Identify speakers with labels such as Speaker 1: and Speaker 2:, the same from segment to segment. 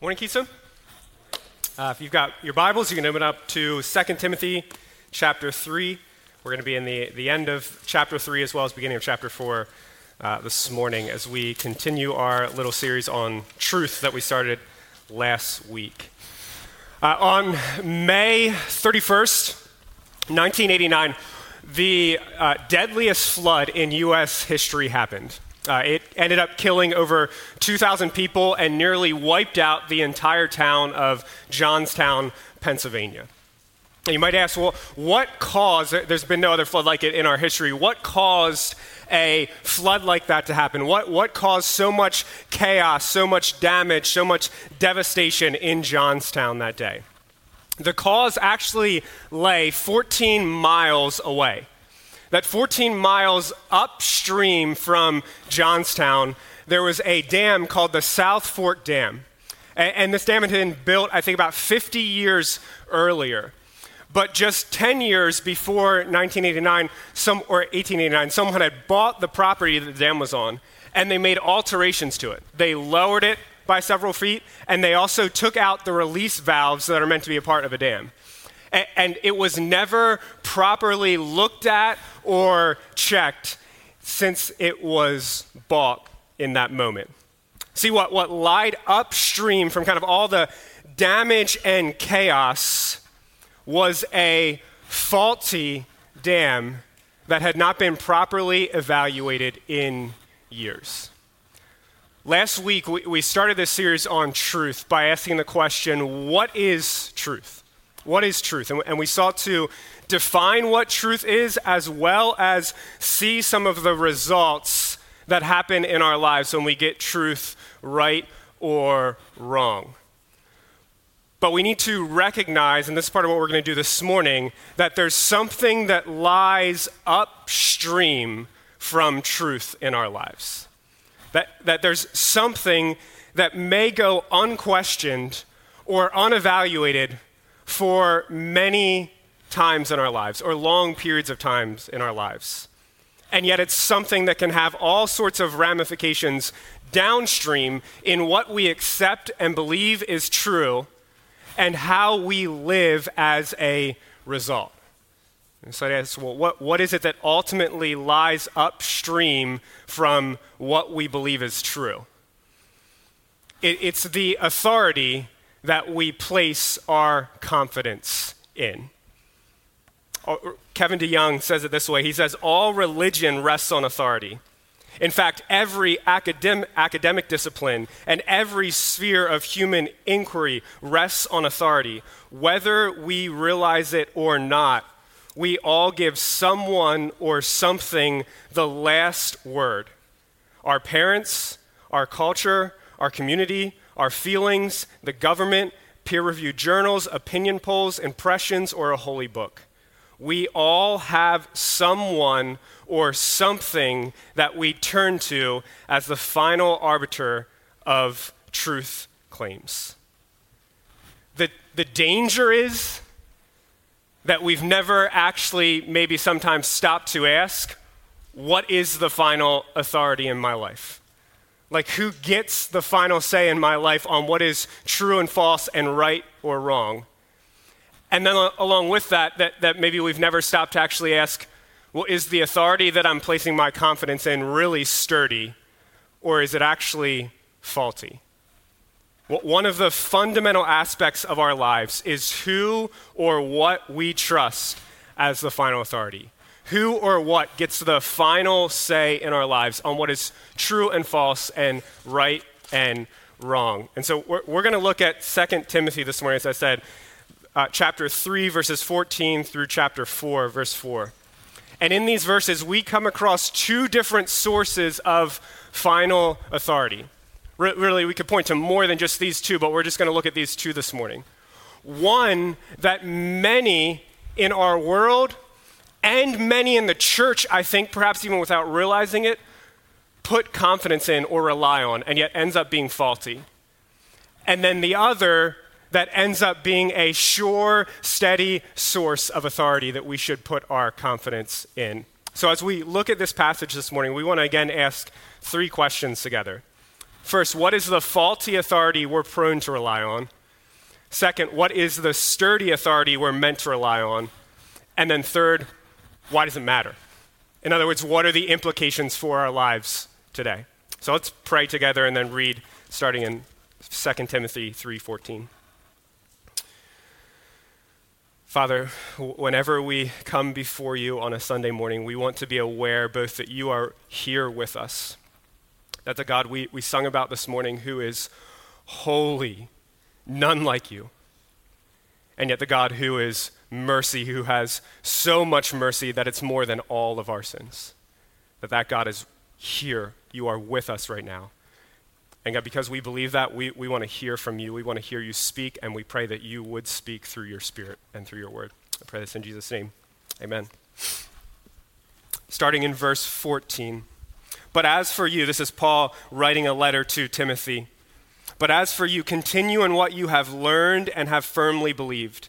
Speaker 1: Morning, Keystone. Uh, if you've got your Bibles, you can open up to 2 Timothy chapter 3. We're going to be in the, the end of chapter 3 as well as beginning of chapter 4 uh, this morning as we continue our little series on truth that we started last week. Uh, on May 31st, 1989, the uh, deadliest flood in U.S. history happened. Uh, it ended up killing over 2,000 people and nearly wiped out the entire town of Johnstown, Pennsylvania. And you might ask, well, what caused, there's been no other flood like it in our history, what caused a flood like that to happen? What, what caused so much chaos, so much damage, so much devastation in Johnstown that day? The cause actually lay 14 miles away that 14 miles upstream from Johnstown, there was a dam called the South Fork Dam. And, and this dam had been built, I think, about 50 years earlier. But just 10 years before 1989, some, or 1889, someone had bought the property that the dam was on, and they made alterations to it. They lowered it by several feet, and they also took out the release valves that are meant to be a part of a dam and it was never properly looked at or checked since it was bought in that moment. See, what, what lied upstream from kind of all the damage and chaos was a faulty dam that had not been properly evaluated in years. Last week, we, we started this series on truth by asking the question what is truth? What is truth? And, and we sought to define what truth is as well as see some of the results that happen in our lives when we get truth right or wrong. But we need to recognize, and this is part of what we're going to do this morning, that there's something that lies upstream from truth in our lives. That, that there's something that may go unquestioned or unevaluated for many times in our lives, or long periods of times in our lives. And yet, it's something that can have all sorts of ramifications downstream in what we accept and believe is true and how we live as a result. And so I ask, well, what, what is it that ultimately lies upstream from what we believe is true? It, it's the authority that we place our confidence in. Oh, Kevin DeYoung says it this way he says, All religion rests on authority. In fact, every academic, academic discipline and every sphere of human inquiry rests on authority. Whether we realize it or not, we all give someone or something the last word. Our parents, our culture, our community, our feelings, the government, peer reviewed journals, opinion polls, impressions, or a holy book. We all have someone or something that we turn to as the final arbiter of truth claims. The, the danger is that we've never actually, maybe sometimes, stopped to ask, what is the final authority in my life? Like, who gets the final say in my life on what is true and false and right or wrong? And then, uh, along with that, that, that maybe we've never stopped to actually ask, well, is the authority that I'm placing my confidence in really sturdy, or is it actually faulty? Well, one of the fundamental aspects of our lives is who or what we trust as the final authority who or what gets the final say in our lives on what is true and false and right and wrong. And so we're, we're going to look at 2 Timothy this morning, as I said, uh, chapter 3, verses 14 through chapter 4, verse 4. And in these verses, we come across two different sources of final authority. Re- really, we could point to more than just these two, but we're just going to look at these two this morning. One that many in our world and many in the church, I think, perhaps even without realizing it, put confidence in or rely on, and yet ends up being faulty. And then the other that ends up being a sure, steady source of authority that we should put our confidence in. So, as we look at this passage this morning, we want to again ask three questions together. First, what is the faulty authority we're prone to rely on? Second, what is the sturdy authority we're meant to rely on? And then third, why does it matter? In other words, what are the implications for our lives today? So let's pray together and then read starting in 2 Timothy 3:14. Father, whenever we come before you on a Sunday morning, we want to be aware both that you are here with us, that the God we, we sung about this morning, who is holy, none like you, and yet the God who is mercy, who has so much mercy that it's more than all of our sins. That that God is here. You are with us right now. And God, because we believe that, we, we want to hear from you. We want to hear you speak, and we pray that you would speak through your spirit and through your word. I pray this in Jesus' name. Amen. Starting in verse 14. But as for you, this is Paul writing a letter to Timothy. But as for you, continue in what you have learned and have firmly believed,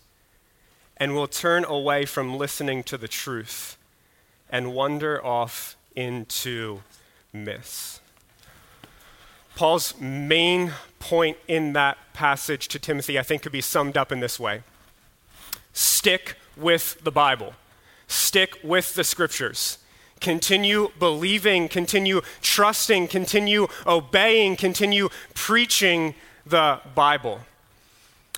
Speaker 1: and will turn away from listening to the truth and wander off into myths. Paul's main point in that passage to Timothy, I think, could be summed up in this way Stick with the Bible, stick with the scriptures. Continue believing, continue trusting, continue obeying, continue preaching the Bible.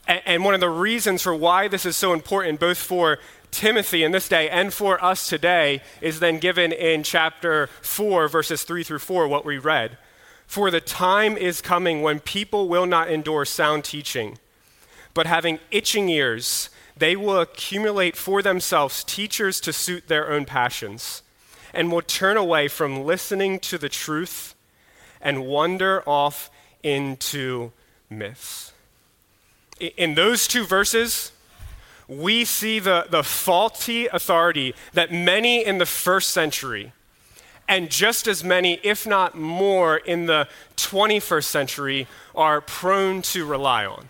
Speaker 1: And one of the reasons for why this is so important, both for Timothy in this day and for us today, is then given in chapter 4, verses 3 through 4, what we read. For the time is coming when people will not endure sound teaching, but having itching ears, they will accumulate for themselves teachers to suit their own passions, and will turn away from listening to the truth and wander off into myths. In those two verses, we see the, the faulty authority that many in the first century and just as many, if not more, in the 21st century are prone to rely on.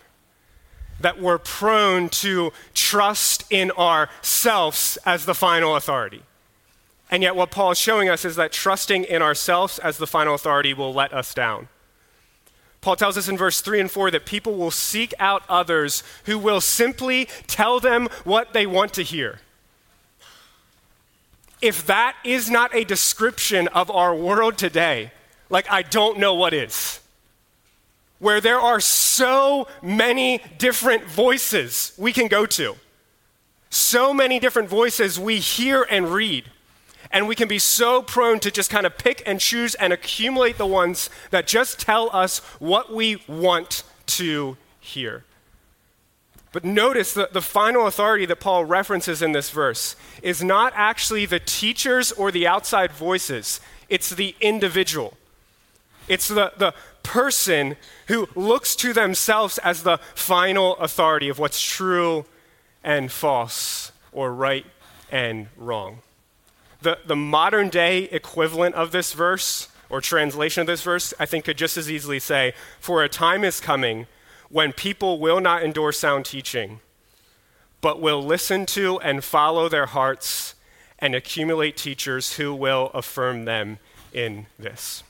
Speaker 1: That we're prone to trust in ourselves as the final authority. And yet, what Paul is showing us is that trusting in ourselves as the final authority will let us down. Paul tells us in verse 3 and 4 that people will seek out others who will simply tell them what they want to hear if that is not a description of our world today, like I don't know what is. Where there are so many different voices we can go to, so many different voices we hear and read. And we can be so prone to just kind of pick and choose and accumulate the ones that just tell us what we want to hear. But notice that the final authority that Paul references in this verse is not actually the teachers or the outside voices, it's the individual. It's the, the person who looks to themselves as the final authority of what's true and false, or right and wrong. The, the modern day equivalent of this verse, or translation of this verse, I think could just as easily say, For a time is coming when people will not endure sound teaching, but will listen to and follow their hearts and accumulate teachers who will affirm them in this.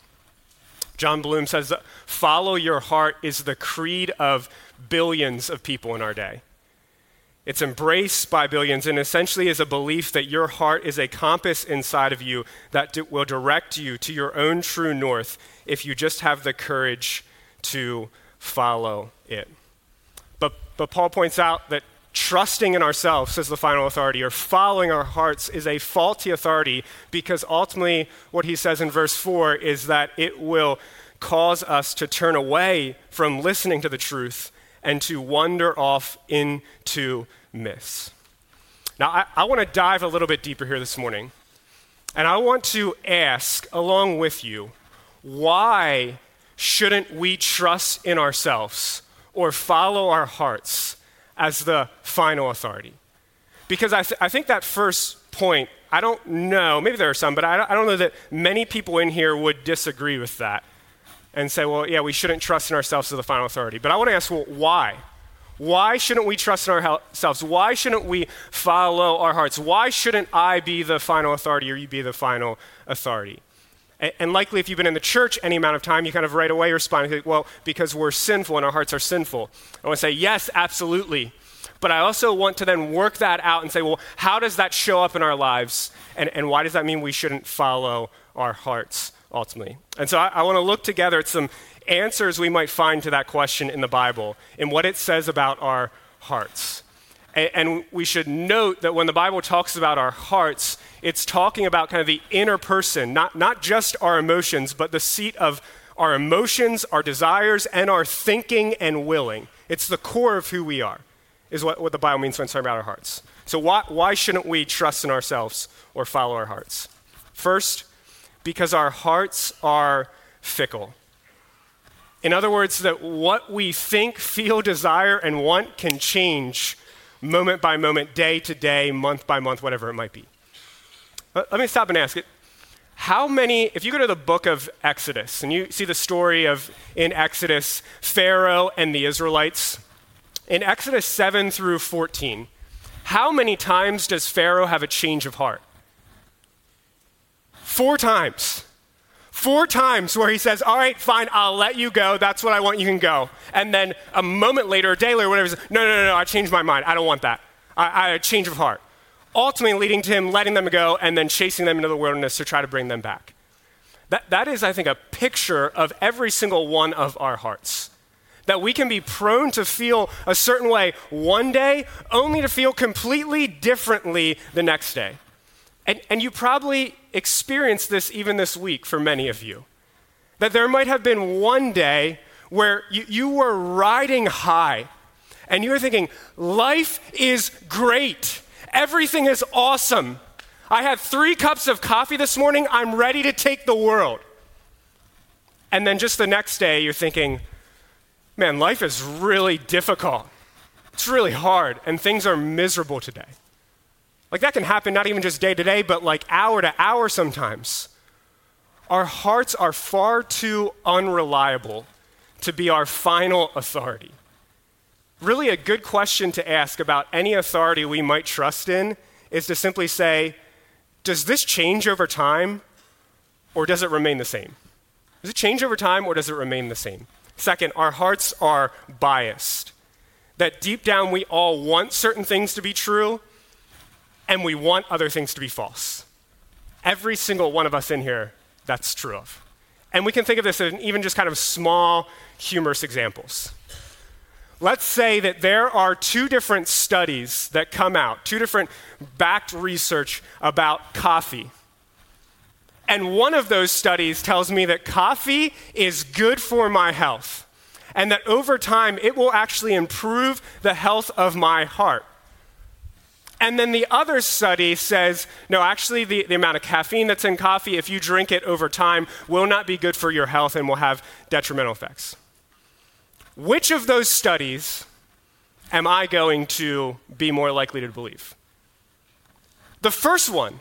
Speaker 1: Jon Bloom says, Follow your heart is the creed of billions of people in our day. It's embraced by billions and essentially is a belief that your heart is a compass inside of you that will direct you to your own true north if you just have the courage to follow it. But, but Paul points out that trusting in ourselves as the final authority or following our hearts is a faulty authority because ultimately what he says in verse 4 is that it will cause us to turn away from listening to the truth and to wander off into myths. Now, I, I want to dive a little bit deeper here this morning. And I want to ask, along with you, why shouldn't we trust in ourselves or follow our hearts as the final authority? Because I, th- I think that first point, I don't know, maybe there are some, but I don't, I don't know that many people in here would disagree with that and say, well, yeah, we shouldn't trust in ourselves as the final authority. But I want to ask, well, why? Why shouldn't we trust in ourselves? Why shouldn't we follow our hearts? Why shouldn't I be the final authority or you be the final authority? And likely, if you've been in the church any amount of time, you kind of right away respond, well, because we're sinful and our hearts are sinful. I want to say, yes, absolutely. But I also want to then work that out and say, well, how does that show up in our lives? And, and why does that mean we shouldn't follow our hearts ultimately? And so I, I want to look together at some answers we might find to that question in the Bible and what it says about our hearts. And, and we should note that when the Bible talks about our hearts, it's talking about kind of the inner person, not, not just our emotions, but the seat of our emotions, our desires, and our thinking and willing. It's the core of who we are, is what, what the Bible means when it's talking about our hearts. So, why, why shouldn't we trust in ourselves or follow our hearts? First, because our hearts are fickle. In other words, that what we think, feel, desire, and want can change moment by moment, day to day, month by month, whatever it might be. Let me stop and ask it. How many, if you go to the book of Exodus and you see the story of in Exodus, Pharaoh and the Israelites, in Exodus 7 through 14, how many times does Pharaoh have a change of heart? Four times. Four times where he says, All right, fine, I'll let you go. That's what I want. You can go. And then a moment later, a day later, whatever, No, no, no, no, I changed my mind. I don't want that. I, I change of heart. Ultimately, leading to him letting them go and then chasing them into the wilderness to try to bring them back. That, that is, I think, a picture of every single one of our hearts. That we can be prone to feel a certain way one day, only to feel completely differently the next day. And, and you probably experienced this even this week for many of you. That there might have been one day where you, you were riding high and you were thinking, life is great, everything is awesome. I had three cups of coffee this morning, I'm ready to take the world. And then just the next day, you're thinking, man, life is really difficult. It's really hard, and things are miserable today. Like that can happen not even just day to day, but like hour to hour sometimes. Our hearts are far too unreliable to be our final authority. Really, a good question to ask about any authority we might trust in is to simply say, does this change over time or does it remain the same? Does it change over time or does it remain the same? Second, our hearts are biased. That deep down we all want certain things to be true, and we want other things to be false. Every single one of us in here, that's true of. And we can think of this in even just kind of small, humorous examples. Let's say that there are two different studies that come out, two different backed research about coffee. And one of those studies tells me that coffee is good for my health, and that over time it will actually improve the health of my heart. And then the other study says no, actually, the, the amount of caffeine that's in coffee, if you drink it over time, will not be good for your health and will have detrimental effects. Which of those studies am I going to be more likely to believe? The first one,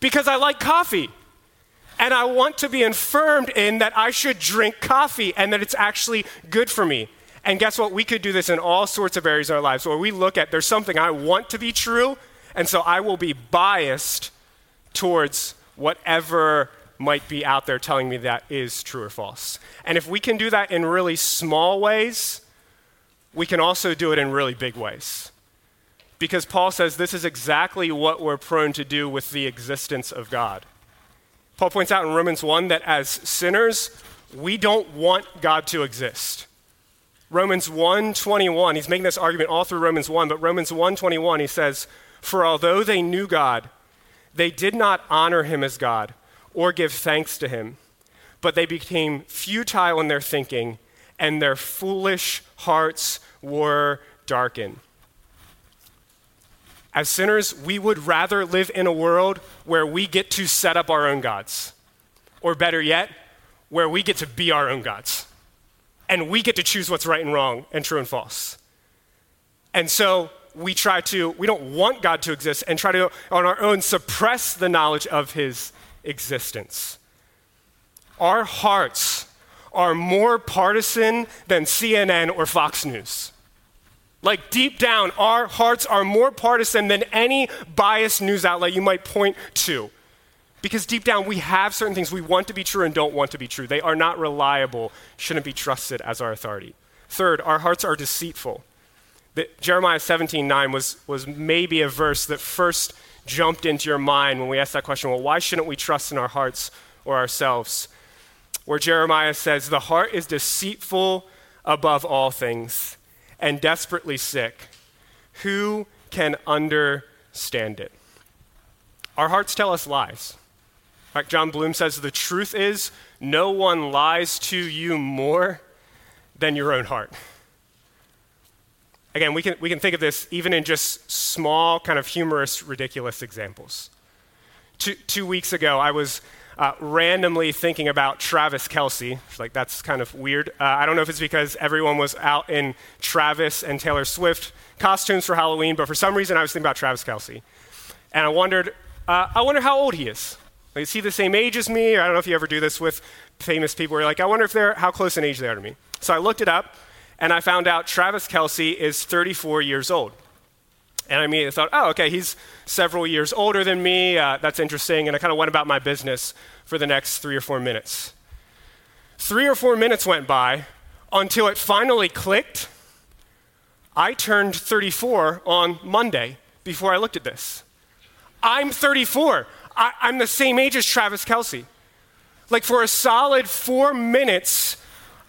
Speaker 1: because I like coffee. And I want to be affirmed in that I should drink coffee and that it's actually good for me. And guess what? We could do this in all sorts of areas of our lives where we look at there's something I want to be true, and so I will be biased towards whatever might be out there telling me that is true or false. And if we can do that in really small ways, we can also do it in really big ways. Because Paul says this is exactly what we're prone to do with the existence of God. Paul points out in Romans 1 that as sinners, we don't want God to exist. Romans 1:21, he's making this argument all through Romans 1, but Romans 1:21 he says, "For although they knew God, they did not honor him as God or give thanks to him, but they became futile in their thinking, and their foolish hearts were darkened." As sinners, we would rather live in a world where we get to set up our own gods, or better yet, where we get to be our own gods and we get to choose what's right and wrong and true and false. And so we try to, we don't want God to exist and try to, on our own, suppress the knowledge of his existence. Our hearts are more partisan than CNN or Fox News. Like deep down, our hearts are more partisan than any biased news outlet you might point to. Because deep down, we have certain things we want to be true and don't want to be true. They are not reliable, shouldn't be trusted as our authority. Third, our hearts are deceitful. The, Jeremiah 17 9 was, was maybe a verse that first jumped into your mind when we asked that question well, why shouldn't we trust in our hearts or ourselves? Where Jeremiah says, The heart is deceitful above all things and desperately sick. Who can understand it? Our hearts tell us lies fact, Jon Bloom says the truth is no one lies to you more than your own heart. Again, we can, we can think of this even in just small, kind of humorous, ridiculous examples. Two, two weeks ago, I was uh, randomly thinking about Travis Kelce. Like, that's kind of weird. Uh, I don't know if it's because everyone was out in Travis and Taylor Swift costumes for Halloween, but for some reason, I was thinking about Travis Kelce. And I wondered, uh, I wonder how old he is. Like, is he the same age as me? Or I don't know if you ever do this with famous people where you're like, I wonder if they're how close in age they are to me. So I looked it up and I found out Travis Kelce is 34 years old. And I immediately thought, oh, okay, he's several years older than me. Uh, that's interesting. And I kind of went about my business for the next three or four minutes. Three or four minutes went by until it finally clicked. I turned 34 on Monday before I looked at this. I'm 34. I, I'm the same age as Travis Kelce. Like for a solid four minutes,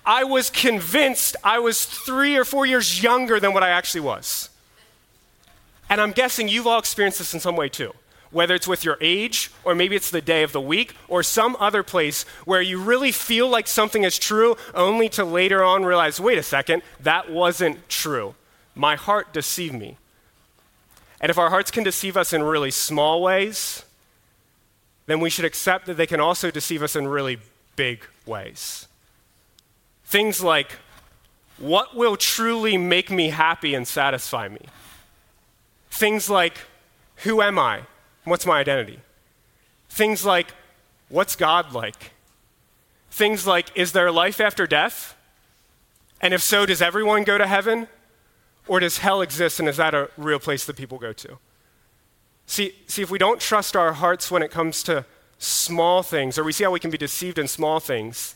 Speaker 1: I was convinced I was three or four years younger than what I actually was. And I'm guessing you've all experienced this in some way too. Whether it's with your age, or maybe it's the day of the week, or some other place where you really feel like something is true, only to later on realize wait a second, that wasn't true. My heart deceived me. And if our hearts can deceive us in really small ways, then we should accept that they can also deceive us in really big ways. Things like, what will truly make me happy and satisfy me? Things like, who am I? What's my identity? Things like, what's God like? Things like, is there life after death? And if so, does everyone go to heaven? Or does hell exist and is that a real place that people go to? See, see, if we don't trust our hearts when it comes to small things, or we see how we can be deceived in small things,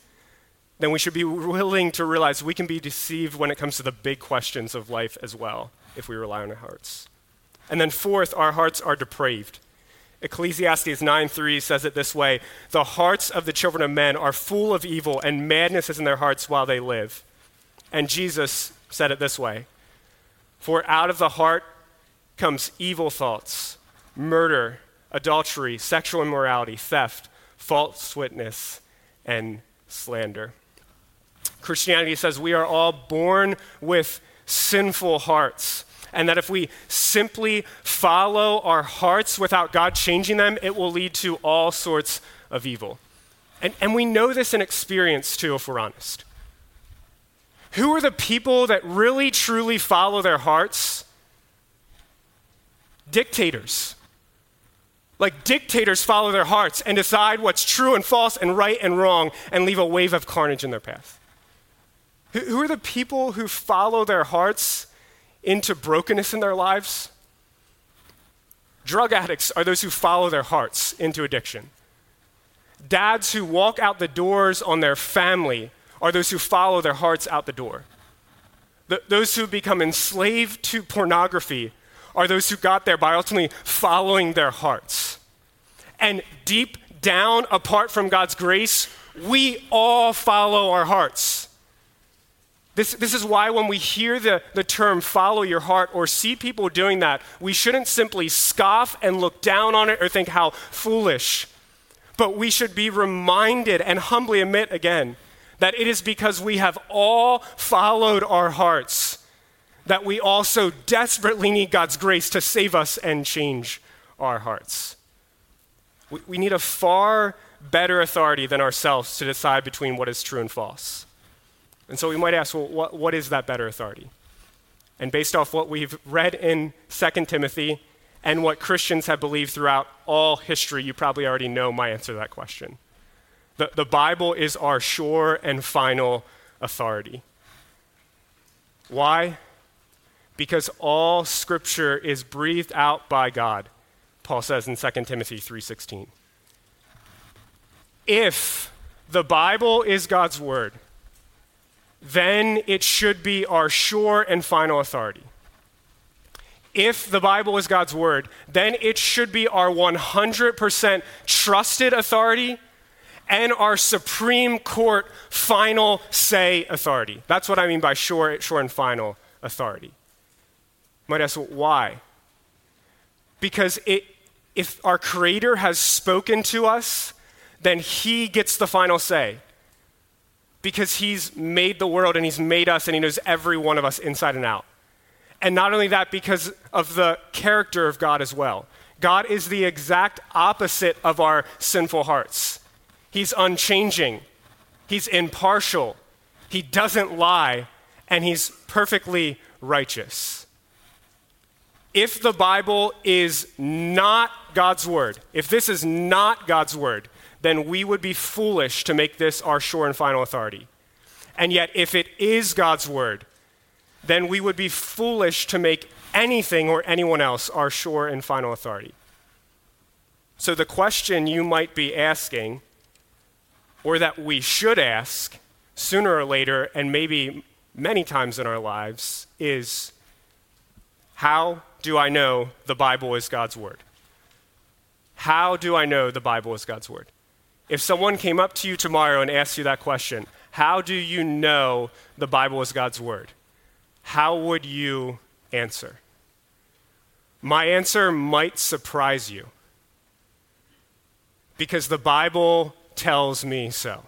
Speaker 1: then we should be willing to realize we can be deceived when it comes to the big questions of life as well, if we rely on our hearts. And then fourth, our hearts are depraved. Ecclesiastes 9:3 says it this way: "The hearts of the children of men are full of evil, and madness is in their hearts while they live." And Jesus said it this way: "For out of the heart comes evil thoughts, murder, adultery, sexual immorality, theft, false witness, and slander. Christianity says we are all born with sinful hearts, and that if we simply follow our hearts without God changing them, it will lead to all sorts of evil. And, and we know this in experience too, if we're honest. Who are the people that really truly follow their hearts? Dictators like dictators follow their hearts and decide what's true and false and right and wrong and leave a wave of carnage in their path. Who are the people who follow their hearts into brokenness in their lives? Drug addicts are those who follow their hearts into addiction. Dads who walk out the doors on their family are those who follow their hearts out the door. Those who become enslaved to pornography are those who got there by ultimately following their hearts. And deep down, apart from God's grace, we all follow our hearts. This, this is why when we hear the, the term follow your heart or see people doing that, we shouldn't simply scoff and look down on it or think how foolish. But we should be reminded and humbly admit again that it is because we have all followed our hearts that we also desperately need God's grace to save us and change our hearts. We, we need a far better authority than ourselves to decide between what is true and false. And so we might ask, well, what, what is that better authority? And based off what we've read in 2 Timothy and what Christians have believed throughout all history, you probably already know my answer to that question. The, the Bible is our sure and final authority. Why? Because all scripture is breathed out by God, Paul says in 2 Timothy 3:16. If the Bible is God's word, then it should be our sure and final authority. If the Bible is God's word, then it should be our 100% trusted authority and our Supreme Court final say authority. That's what I mean by sure, sure and final authority. Might ask, why? Because it, if our Creator has spoken to us, then He gets the final say because he's made the world and he's made us and he knows every one of us inside and out. And not only that, because of the character of God as well. God is the exact opposite of our sinful hearts. He's unchanging, he's impartial, he doesn't lie, and he's perfectly righteous. If the Bible is not God's word, if this is not God's word, then we would be foolish to make this our sure and final authority. And yet, if it is God's word, then we would be foolish to make anything or anyone else our sure and final authority. So, the question you might be asking, or that we should ask sooner or later, and maybe many times in our lives, is how do I know the Bible is God's word? How do I know the Bible is God's word? If someone came up to you tomorrow and asked you that question, how do you know the Bible is God's word? How would you answer? My answer might surprise you because the Bible tells me so.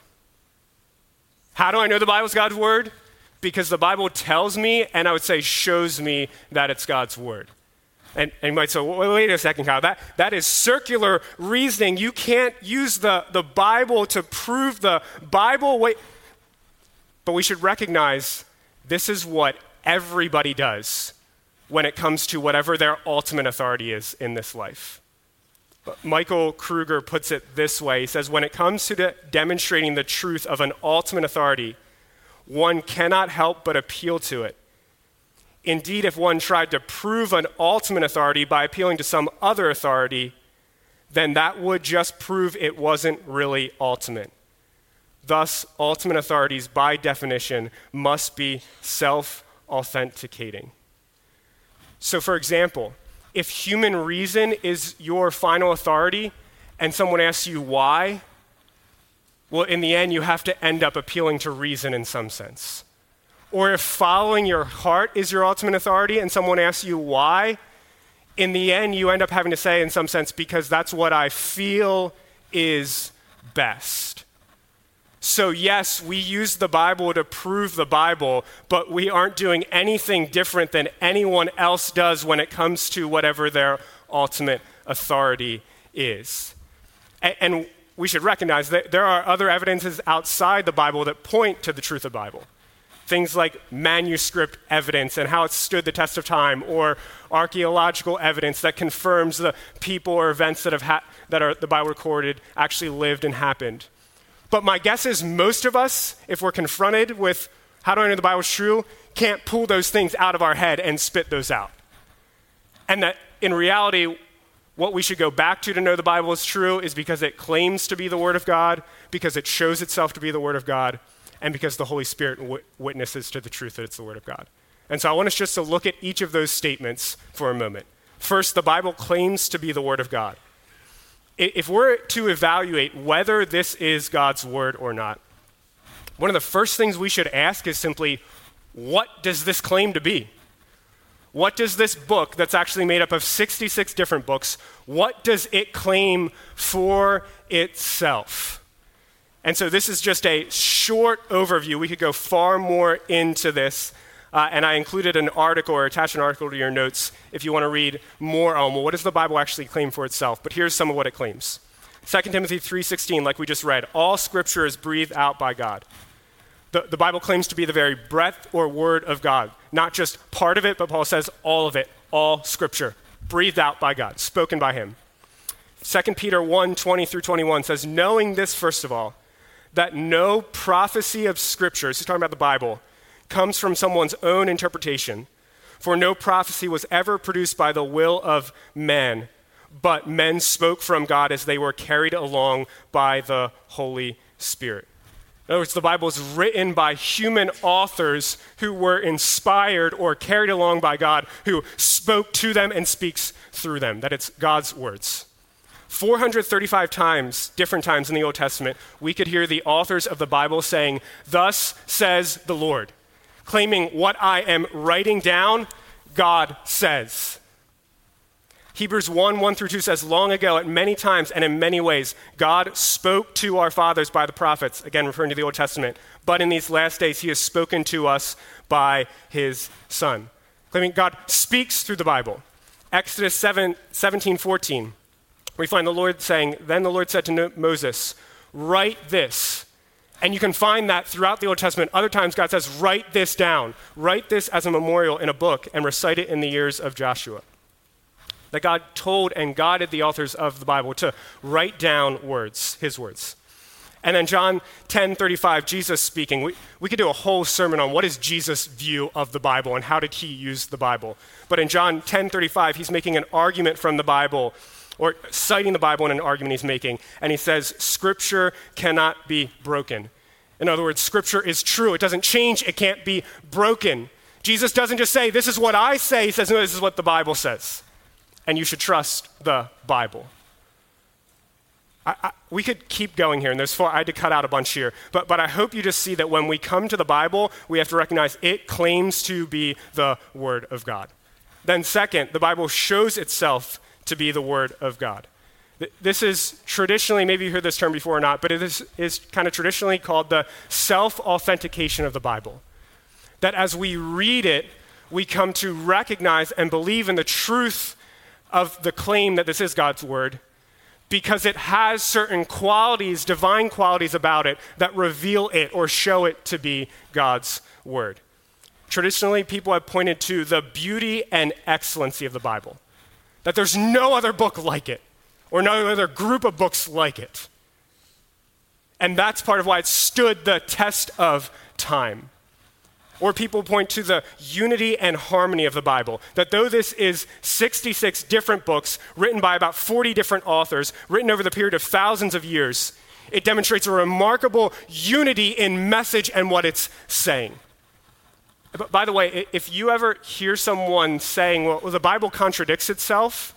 Speaker 1: How do I know the Bible is God's word? Because the Bible tells me, and I would say shows me that it's God's word. And, and you might say, well, wait a second, Kyle, that, that is circular reasoning. You can't use the, the Bible to prove the Bible. Wait. But we should recognize this is what everybody does when it comes to whatever their ultimate authority is in this life. Michael Kruger puts it this way He says, When it comes to de- demonstrating the truth of an ultimate authority, one cannot help but appeal to it. Indeed, if one tried to prove an ultimate authority by appealing to some other authority, then that would just prove it wasn't really ultimate. Thus, ultimate authorities, by definition, must be self authenticating. So, for example, if human reason is your final authority and someone asks you why, well, in the end, you have to end up appealing to reason in some sense or if following your heart is your ultimate authority and someone asks you why, in the end, you end up having to say, in some sense, because that's what I feel is best. So, yes, we use the Bible to prove the Bible, but we aren't doing anything different than anyone else does when it comes to whatever their ultimate authority is. And, we should recognize that there are other evidences outside the Bible that point to the truth of the Bible things like manuscript evidence and how it stood the test of time, or archaeological evidence that confirms the people or events that, have ha- that are the Bible recorded actually lived and happened. But my guess is most of us, if we're confronted with how do I know the Bible is true, can't pull those things out of our head and spit those out. And that in reality, what we should go back to to know the Bible is true is because it claims to be the Word of God, because it shows itself to be the Word of God, and because the Holy Spirit w- witnesses to the truth that it's the Word of God. And so I want us just to look at each of those statements for a moment. First, the Bible claims to be the Word of God. If we're to evaluate whether this is God's Word or not, one of the first things we should ask is simply, what does this claim to be? What does this book, that's actually made up of 66 different books, what does it claim for itself? And so this is just a short overview. We could go far more into this. Uh, and I included an article or attached an article to your notes if you want to read more on well, what does the Bible actually claim for itself. But here's some of what it claims. 2 Timothy 3:16, like we just read, all scripture is breathed out by God. The, the Bible claims to be the very breath or word of God, not just part of it, but Paul says all of it, all scripture, breathed out by God, spoken by him. 2 Peter 1:20 through 21 says, Knowing this, first of all, that no prophecy of Scripture, he's talking about the Bible, comes from someone's own interpretation. For no prophecy was ever produced by the will of man, but men spoke from God as they were carried along by the Holy Spirit. In other words, the Bible is written by human authors who were inspired or carried along by God, who spoke to them and speaks through them. That it's God's words. 435 times, different times in the Old Testament, we could hear the authors of the Bible saying, Thus says the Lord, claiming what I am writing down, God says. Hebrews 1 1 through 2 says, Long ago, at many times and in many ways, God spoke to our fathers by the prophets, again referring to the Old Testament, but in these last days, he has spoken to us by his Son. Claiming God speaks through the Bible. Exodus 7, 17 14 we find the Lord saying, Then the Lord said to Moses, Write this. And you can find that throughout the Old Testament. Other times, God says, Write this down. Write this as a memorial in a book and recite it in the years of Joshua. That God told and guided the authors of the Bible to write down words, his words. And then John 10 35, Jesus speaking. We, we could do a whole sermon on what is Jesus' view of the Bible and how did he use the Bible. But in John 10 35, he's making an argument from the Bible or citing the Bible in an argument he's making, and he says, Scripture cannot be broken. In other words, Scripture is true. It doesn't change, it can't be broken. Jesus doesn't just say, This is what I say. He says, No, this is what the Bible says. And you should trust the Bible. I, I, we could keep going here, and there's four, I had to cut out a bunch here. But, but I hope you just see that when we come to the Bible, we have to recognize it claims to be the Word of God. Then, second, the Bible shows itself to be the Word of God. This is traditionally, maybe you heard this term before or not, but it is, is kind of traditionally called the self authentication of the Bible. That as we read it, we come to recognize and believe in the truth of the claim that this is God's Word because it has certain qualities, divine qualities about it, that reveal it or show it to be God's Word. Traditionally, people have pointed to the beauty and excellency of the Bible that there's no other book like it, or no other group of books like it. And that's part of why it stood the test of time. Or people point to the unity and harmony of the Bible. That though this is 66 different books written by about 40 different authors, written over the period of thousands of years, it demonstrates a remarkable unity in message and what it's saying. But by the way, if you ever hear someone saying, well, the Bible contradicts itself,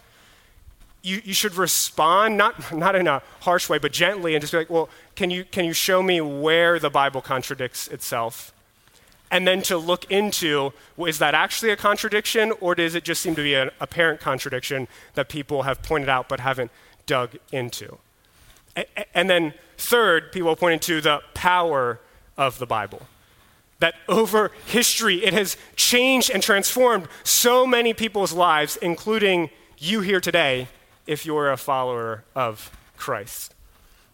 Speaker 1: you, you should respond, not, not in a harsh way, but gently, and just be like, well, can you, can you show me where the Bible contradicts itself? And then to look into, well, is that actually a contradiction, or does it just seem to be an apparent contradiction that people have pointed out but haven't dug into? And then, third, people pointing to the power of the Bible that over history it has changed and transformed so many people's lives, including you here today, if you're a follower of Christ.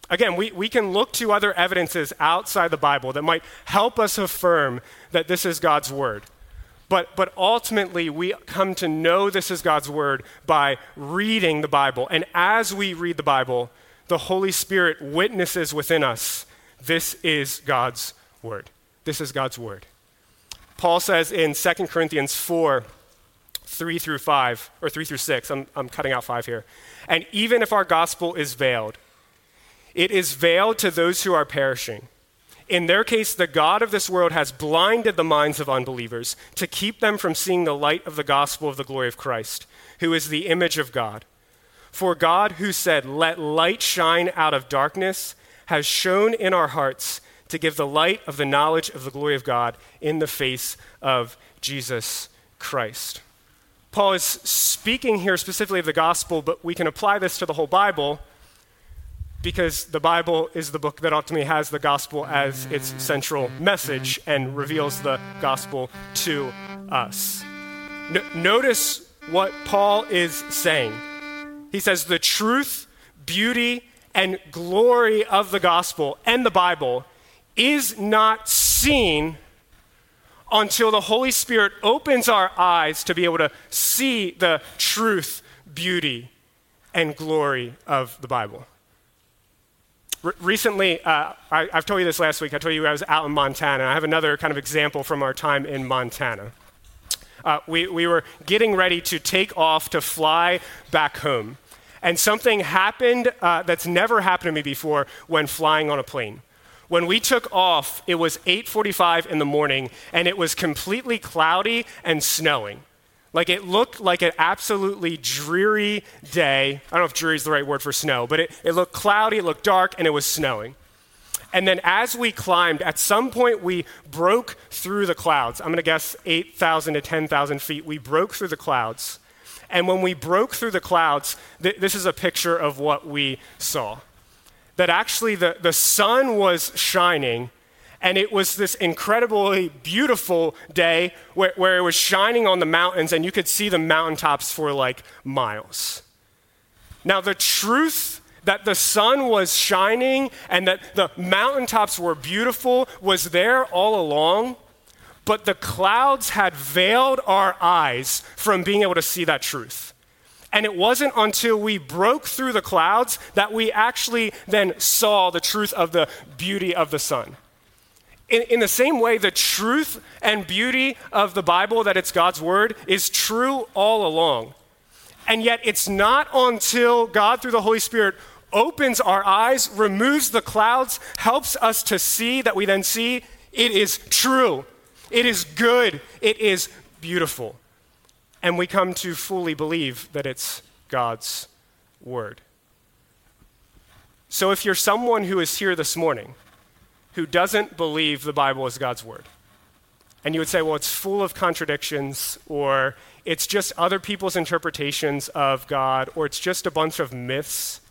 Speaker 1: Again, we, we can look to other evidences outside the Bible that might help us affirm that this is God's Word. But, but ultimately, we come to know this is God's Word by reading the Bible. And as we read the Bible, the Holy Spirit witnesses within us this is God's Word. This is God's word. Paul says in 2 Corinthians 4, 3 through 5, or 3 through 6, I'm, I'm cutting out 5 here. And even if our gospel is veiled, it is veiled to those who are perishing. In their case, the God of this world has blinded the minds of unbelievers to keep them from seeing the light of the gospel of the glory of Christ, who is the image of God. For God, who said, Let light shine out of darkness, has shone in our hearts to give the light of the knowledge of the glory of God in the face of Jesus Christ. Paul is speaking here specifically of the gospel, but we can apply this to the whole Bible because the Bible is the book that ultimately has the gospel as its central message and reveals the gospel to us. No, notice what Paul is saying. He says, The truth, beauty, and glory of the gospel and the Bible is not seen until the Holy Spirit opens our eyes to be able to see the truth, beauty, and glory of the Bible. Re- recently, uh, I, have told you this last week, I told you I was out in Montana. I have another kind of example from our time in Montana. Uh, we, we were getting ready to take off to fly back home. And something happened uh, that's never happened to me before when flying on a plane. When we took off, it was 8:45 in the morning and it was completely cloudy and snowing. Like it looked like an absolutely dreary day. I don't know if dreary is the right word for snow, but it, it looked cloudy, it looked dark, and it was snowing. And then as we climbed, at some point we broke through the clouds. I'm going to guess 8,000 to 10,000 feet. We broke through the clouds. And when we broke through the clouds, th- this is a picture of what we saw. That actually the, the sun was shining, and it was this incredibly beautiful day where, where it was shining on the mountains, and you could see the mountaintops for like miles. Now, the truth that the sun was shining and that the mountaintops were beautiful was there all along, but the clouds had veiled our eyes from being able to see that truth. And it wasn't until we broke through the clouds that we actually then saw the truth of the beauty of the sun. In, in, the same way, the truth and beauty of the Bible, that it's God's word, is true all along. And yet, it's not until God, through the Holy Spirit, opens our eyes, removes the clouds, helps us to see that we then see it is true. It is good. It is beautiful. And we come to fully believe that it's God's word. So if you're someone who is here this morning who doesn't believe the Bible is God's word, and you would say, well, it's full of contradictions, or it's just other people's interpretations of God, or it's just a bunch of myths,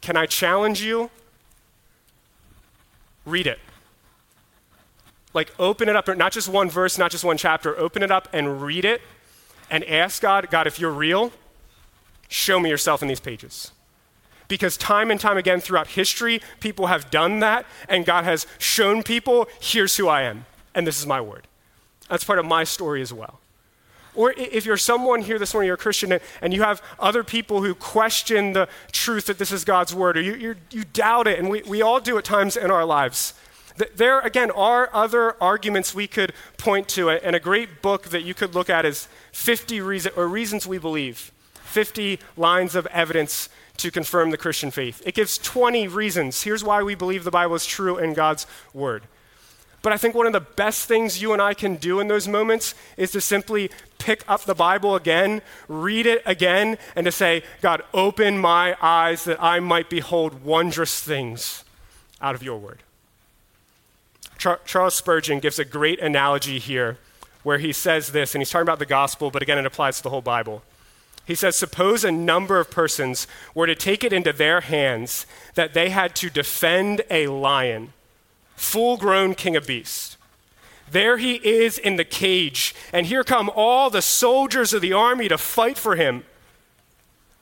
Speaker 1: can I challenge you? Read it like open it up, not just one verse, not just one chapter, open it up and read it and ask God, God, if you're real, show me yourself in these pages. Because time and time again throughout history, people have done that, and God has shown people, here's who I am, and this is my word. That's part of my story as well. Or if you're someone here this morning, you're a Christian, and you have other people who question the truth that this is God's word, or you, you, doubt it, and we, we all do at times in our lives. There, again, are other arguments we could point to, and a great book that you could look at is 50 reason, or Reasons We Believe 50 lines of evidence to confirm the Christian faith. It gives 20 reasons. Here's why we believe the Bible is true and God's Word. But I think one of the best things you and I can do in those moments is to simply pick up the Bible again, read it again, and to say, God, open my eyes that I might behold wondrous things out of your Word. Char- Charles Spurgeon gives a great analogy here where he says this, and he's talking about the gospel, but again, it applies to the whole Bible. He says, Suppose a number of persons were to take it into their hands that they had to defend a lion, full grown king of beasts. There he is in the cage, and here come all the soldiers of the army to fight for him.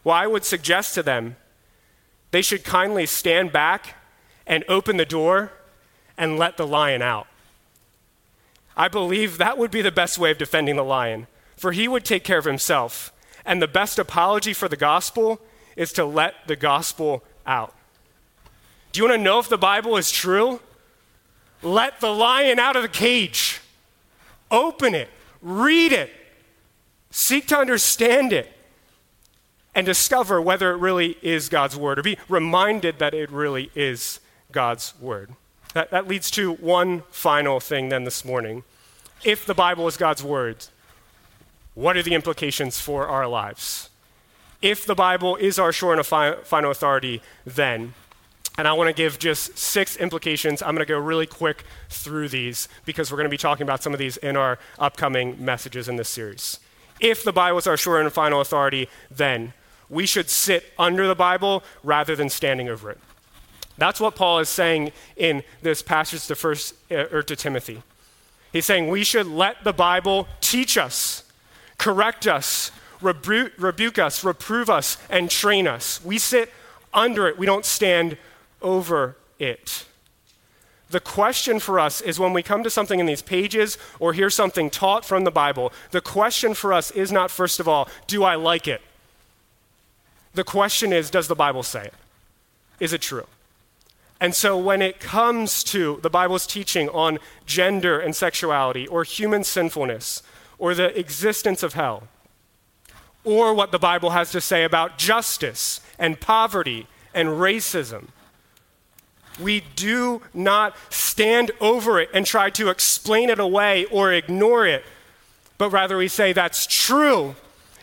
Speaker 1: Well, I would suggest to them they should kindly stand back and open the door and let the lion out. I believe that would be the best way of defending the lion, for he would take care of himself. And the best apology for the gospel is to let the gospel out. Do you want to know if the Bible is true? Let the lion out of the cage. Open it, read it, seek to understand it, and discover whether it really is God's word, or be reminded that it really is God's word. That, that leads to one final thing then this morning. If the Bible is God's word, what are the implications for our lives? If the Bible is our sure and final authority, then And I want to give just six implications. I'm going to go really quick through these because we're going to be talking about some of these in our upcoming messages in this series. If the Bible is our sure and final authority, then we should sit under the Bible rather than standing over it. That's what Paul is saying in this passage to first uh, or to Timothy. He's saying we should let the Bible teach us, correct us, rebu- rebuke us, reprove us, and train us. We sit under it. We don't stand over it. The question for us is when we come to something in these pages or hear something taught from the Bible, the question for us is not, first of all, do I like it? The question is, does the Bible say it? Is it true? And so when it comes to the Bible's teaching on gender and sexuality, or human sinfulness, or the existence of hell, or what the Bible has to say about justice and poverty and racism, we do not stand over it and try to explain it away or ignore it, but rather we say, that's true,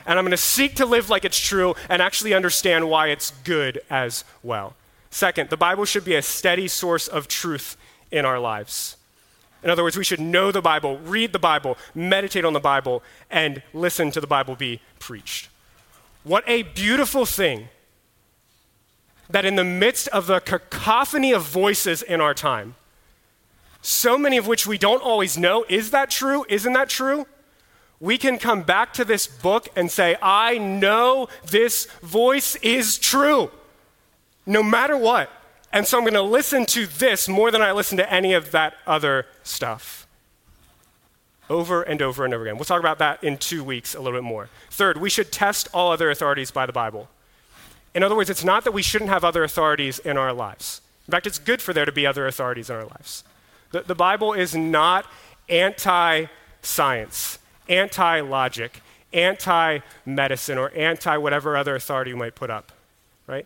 Speaker 1: and I'm going to seek to live like it's true and actually understand why it's good as well. Second, the Bible should be a steady source of truth in our lives. In other words, we should know the Bible, read the Bible, meditate on the Bible, and listen to the Bible be preached. What a beautiful thing that in the midst of the cacophony of voices in our time, so many of which we don't always know, is that true? Isn't that true? We can come back to this book and say, I know this voice is true, no matter what. And so I'm going to listen to this more than I listen to any of that other stuff. Over and over and over again. We'll talk about that in two weeks a little bit more. Third, we should test all other authorities by the Bible. In other words, it's not that we shouldn't have other authorities in our lives. In fact, it's good for there to be other authorities in our lives. The, the Bible is not anti science, anti logic, anti medicine, or anti whatever other authority you might put up, right?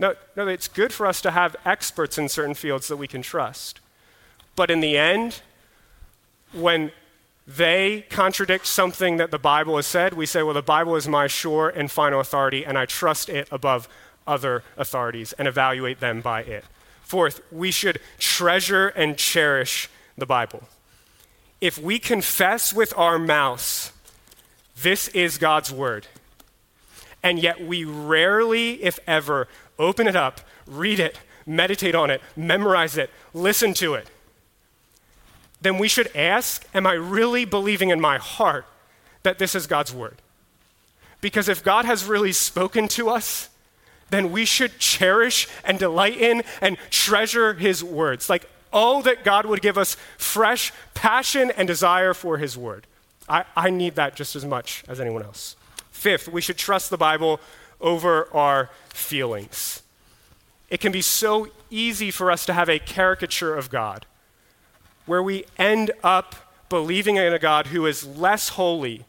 Speaker 1: No, no, it's good for us to have experts in certain fields that we can trust. But in the end, when they contradict something that the Bible has said, we say, well, the Bible is my sure and final authority, and I trust it above other authorities and evaluate them by it. Fourth, we should treasure and cherish the Bible. If we confess with our mouths, this is God's word, and yet we rarely, if ever, open it up, read it, meditate on it, memorize it, listen to it, then we should ask Am I really believing in my heart that this is God's word? Because if God has really spoken to us, then we should cherish and delight in and treasure his words. Like, oh, that God would give us fresh passion and desire for his word. I, I need that just as much as anyone else. Fifth, we should trust the Bible over our feelings. It can be so easy for us to have a caricature of God where we end up believing in a God who is less holy,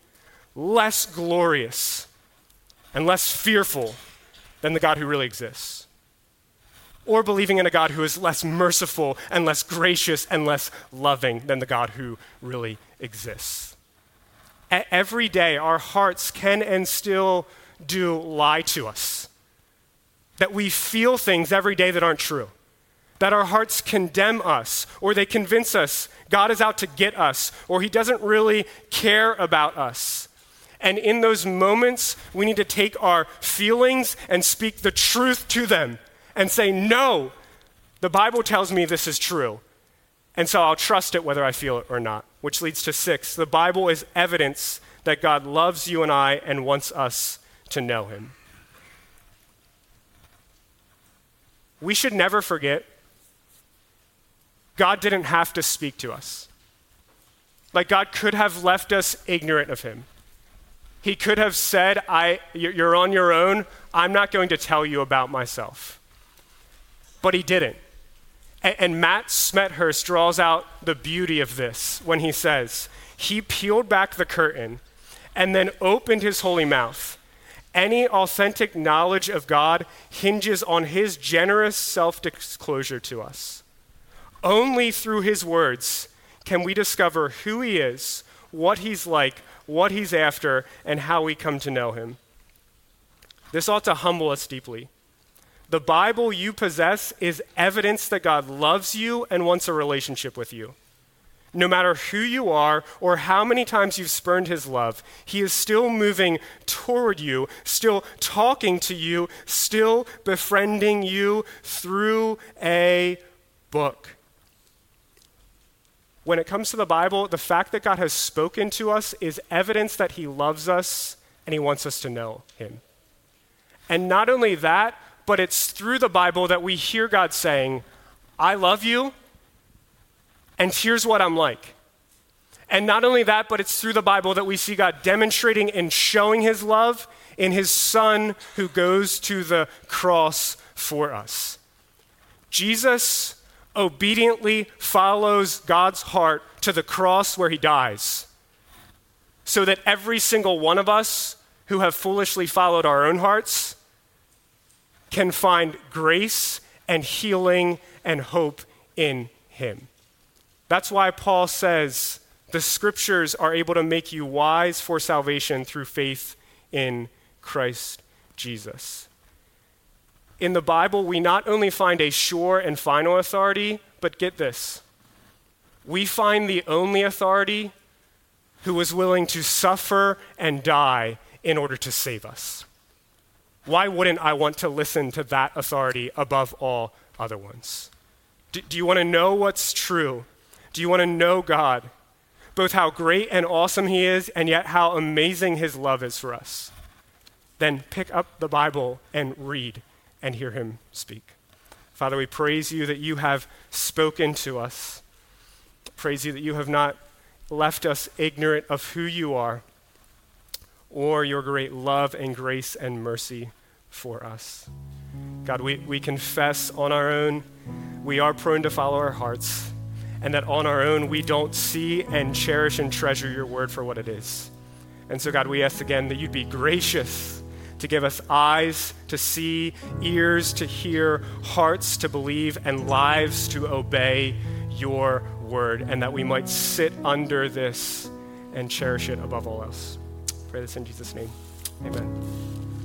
Speaker 1: less glorious, and less fearful than the God who really exists. Or believing in a God who is less merciful and less gracious and less loving than the God who really exists. Every day, our hearts can and still do lie to us. That we feel things every day that aren't true that our hearts condemn us, or they convince us God is out to get us, or He doesn't really care about us. And in those moments, we need to take our feelings and speak the truth to them and say, No, the Bible tells me this is true. And so I'll trust it whether I feel it or not. Which leads to six the Bible is evidence that God loves you and I and wants us to know Him. We should never forget God didn't have to speak to us. Like, God could have left us ignorant of Him. He could have said, I, You're on your own. I'm not going to tell you about myself. But He didn't. And, and Matt Smethurst draws out the beauty of this when he says, He peeled back the curtain and then opened His holy mouth. Any authentic knowledge of God hinges on His generous self disclosure to us. Only through his words can we discover who he is, what he's like, what he's after, and how we come to know him. This ought to humble us deeply. The Bible you possess is evidence that God loves you and wants a relationship with you. No matter who you are or how many times you've spurned his love, he is still moving toward you, still talking to you, still befriending you through a book. When it comes to the Bible, the fact that God has spoken to us is evidence that he loves us and he wants us to know him. And not only that, but it's through the Bible that we hear God saying, I love you and here's what I'm like. And not only that, but it's through the Bible that we see God demonstrating and showing his love in his son who goes to the cross for us. Jesus obediently follows God's heart to the cross where he dies, so that every single one of us who have foolishly followed our own hearts can find grace and healing and hope in him. That's why Paul says the scriptures are able to make you wise for salvation through faith in Christ Jesus. In the Bible, we not only find a sure and final authority, but get this we find the only authority who was willing to suffer and die in order to save us. Why wouldn't I want to listen to that authority above all other ones? Do, do you want to know what's true? Do you want to know God? Both how great and awesome He is, and yet how amazing His love is for us. Then pick up the Bible and read and hear Him speak. Father, we praise you that you have spoken to us. Praise you that you have not left us ignorant of who you are or your great love and grace and mercy for us. God, we, we confess on our own, we are prone to follow our hearts and that on our own we don't see and cherish and treasure your word for what it is. And so, God, we ask again that you'd be gracious to give us eyes to see, ears to hear, hearts to believe, and lives to obey your word, and that we might sit under this and cherish it above all else. Pray this in Jesus' name. Amen.